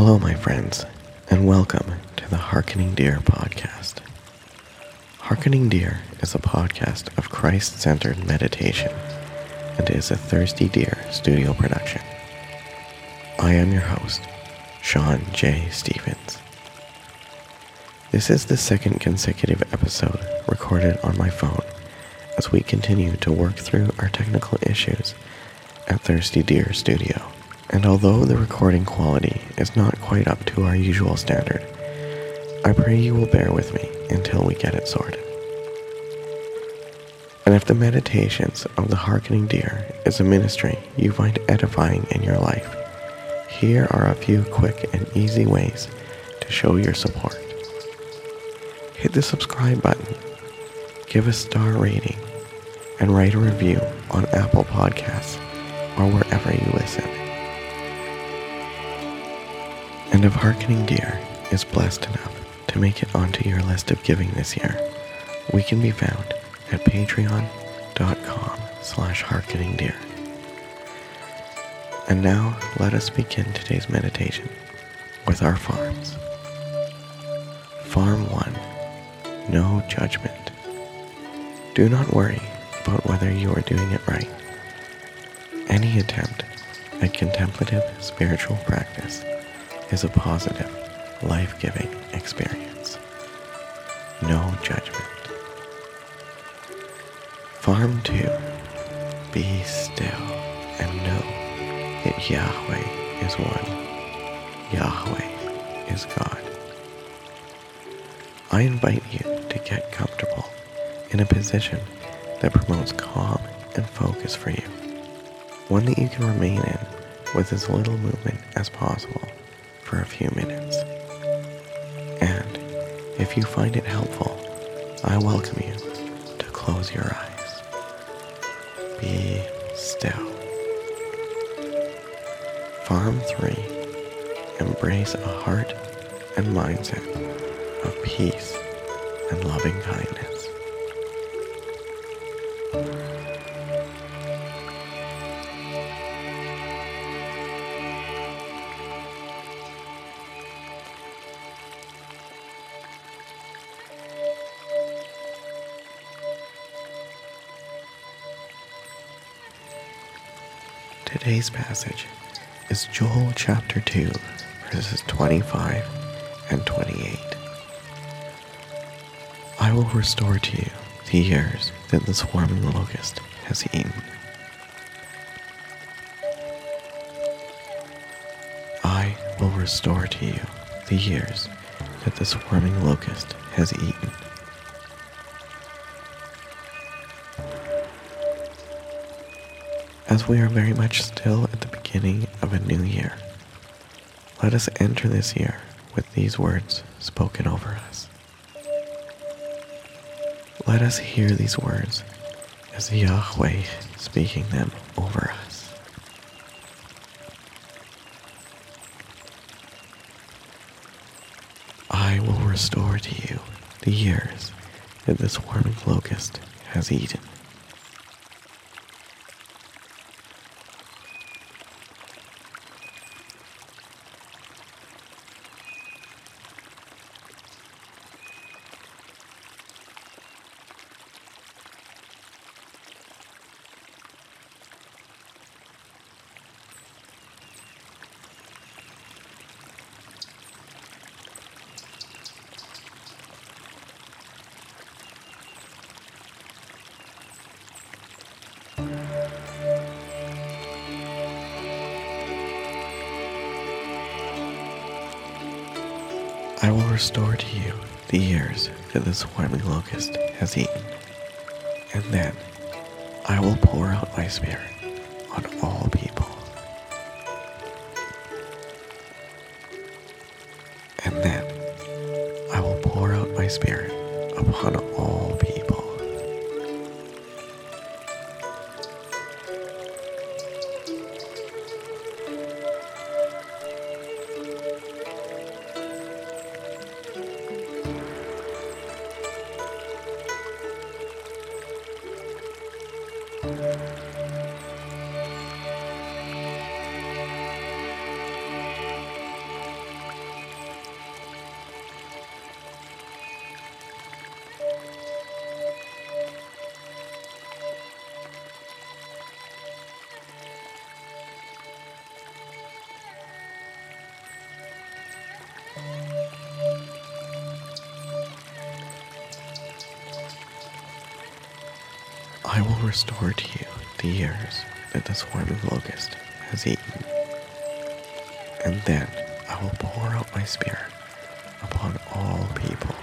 Hello, my friends, and welcome to the Harkening Deer podcast. Harkening Deer is a podcast of Christ centered meditation and is a Thirsty Deer studio production. I am your host, Sean J. Stevens. This is the second consecutive episode recorded on my phone as we continue to work through our technical issues at Thirsty Deer Studio. And although the recording quality is not quite up to our usual standard, I pray you will bear with me until we get it sorted. And if the meditations of the Harkening Deer is a ministry you find edifying in your life, here are a few quick and easy ways to show your support. Hit the subscribe button, give a star rating, and write a review on Apple Podcasts or wherever you listen. And if Harkening Deer is blessed enough to make it onto your list of giving this year, we can be found at patreon.com slash harkeningdeer. And now let us begin today's meditation with our farms. Farm 1. No judgment. Do not worry about whether you are doing it right. Any attempt at contemplative spiritual practice is a positive, life giving experience. No judgment. Farm 2 Be still and know that Yahweh is one. Yahweh is God. I invite you to get comfortable in a position that promotes calm and focus for you, one that you can remain in with as little movement as possible for a few minutes. And if you find it helpful, I welcome you to close your eyes. Be still. Farm 3 Embrace a heart and mindset of peace and loving kindness. Today's passage is Joel chapter 2, verses 25 and 28. I will restore to you the years that the swarming locust has eaten. I will restore to you the years that the swarming locust has eaten. As we are very much still at the beginning of a new year, let us enter this year with these words spoken over us. Let us hear these words as Yahweh speaking them over us. I will restore to you the years that this swarming locust has eaten. I will restore to you the years that the swarming locust has eaten, and then I will pour out my spirit on all people. And then I will pour out my spirit upon all people. I will restore to you the years that the swarming locust has eaten. And then I will pour out my spirit upon all people